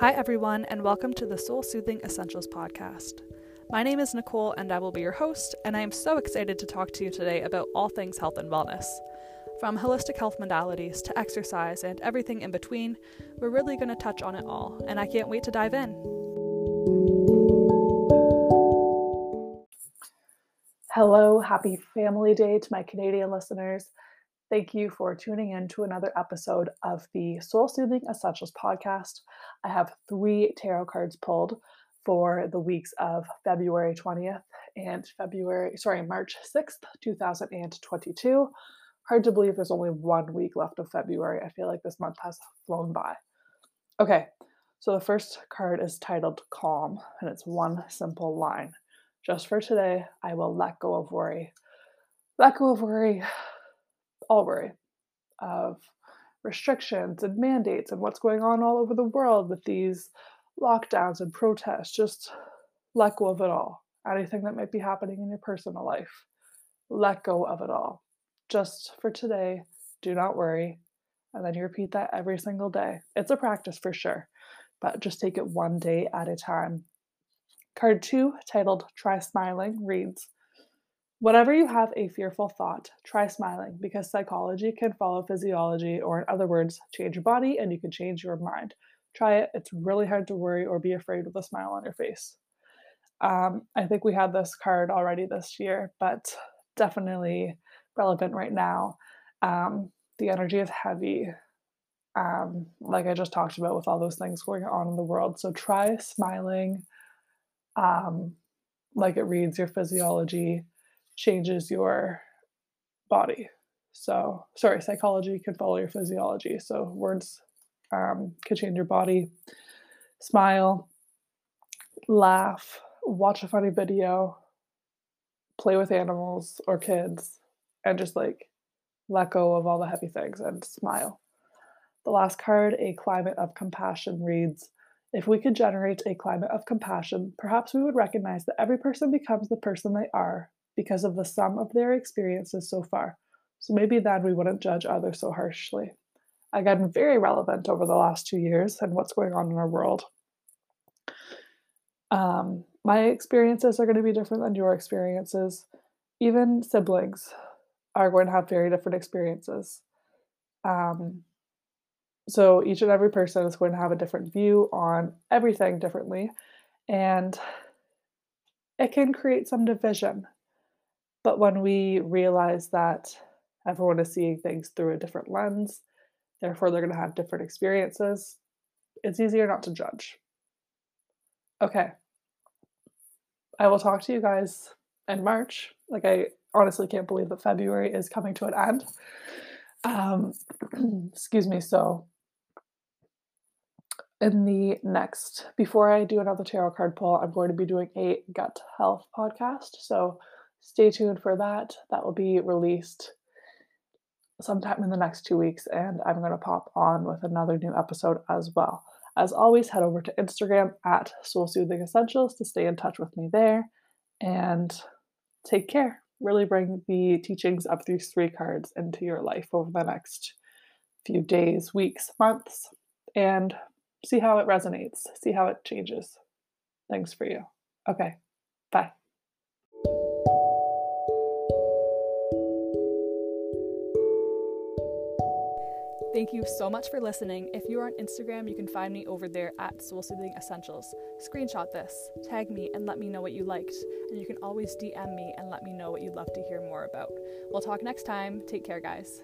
Hi, everyone, and welcome to the Soul Soothing Essentials podcast. My name is Nicole, and I will be your host, and I am so excited to talk to you today about all things health and wellness. From holistic health modalities to exercise and everything in between, we're really going to touch on it all, and I can't wait to dive in. Hello, happy Family Day to my Canadian listeners. Thank you for tuning in to another episode of the Soul Soothing Essentials podcast. I have three tarot cards pulled for the weeks of February 20th and February, sorry, March 6th, 2022. Hard to believe there's only one week left of February. I feel like this month has flown by. Okay, so the first card is titled Calm, and it's one simple line. Just for today, I will let go of worry. Let go of worry all worry of restrictions and mandates and what's going on all over the world with these lockdowns and protests. Just let go of it all. Anything that might be happening in your personal life, let go of it all. Just for today, do not worry. And then you repeat that every single day. It's a practice for sure, but just take it one day at a time. Card two, titled Try Smiling, reads Whenever you have a fearful thought, try smiling because psychology can follow physiology, or in other words, change your body and you can change your mind. Try it. It's really hard to worry or be afraid with a smile on your face. Um, I think we had this card already this year, but definitely relevant right now. Um, the energy is heavy, um, like I just talked about with all those things going on in the world. So try smiling um, like it reads your physiology changes your body. So, sorry, psychology can follow your physiology. So, words um, can change your body. Smile, laugh, watch a funny video, play with animals or kids, and just like let go of all the heavy things and smile. The last card, a climate of compassion, reads If we could generate a climate of compassion, perhaps we would recognize that every person becomes the person they are because of the sum of their experiences so far. So maybe then we wouldn't judge others so harshly. Again, very relevant over the last two years and what's going on in our world. Um, my experiences are going to be different than your experiences. Even siblings are going to have very different experiences. Um, so each and every person is going to have a different view on everything differently. And it can create some division but when we realize that everyone is seeing things through a different lens, therefore they're going to have different experiences, it's easier not to judge. Okay. I will talk to you guys in March. Like, I honestly can't believe that February is coming to an end. Um, excuse me. So, in the next, before I do another tarot card pull, I'm going to be doing a gut health podcast. So, stay tuned for that. That will be released sometime in the next two weeks, and I'm going to pop on with another new episode as well. As always, head over to Instagram at Soul Soothing Essentials to stay in touch with me there and take care. Really bring the teachings of these three cards into your life over the next few days, weeks, months, and see how it resonates, see how it changes things for you. Okay, bye. Thank you so much for listening. If you are on Instagram, you can find me over there at Soul Soothing Essentials. Screenshot this, tag me, and let me know what you liked. And you can always DM me and let me know what you'd love to hear more about. We'll talk next time. Take care, guys.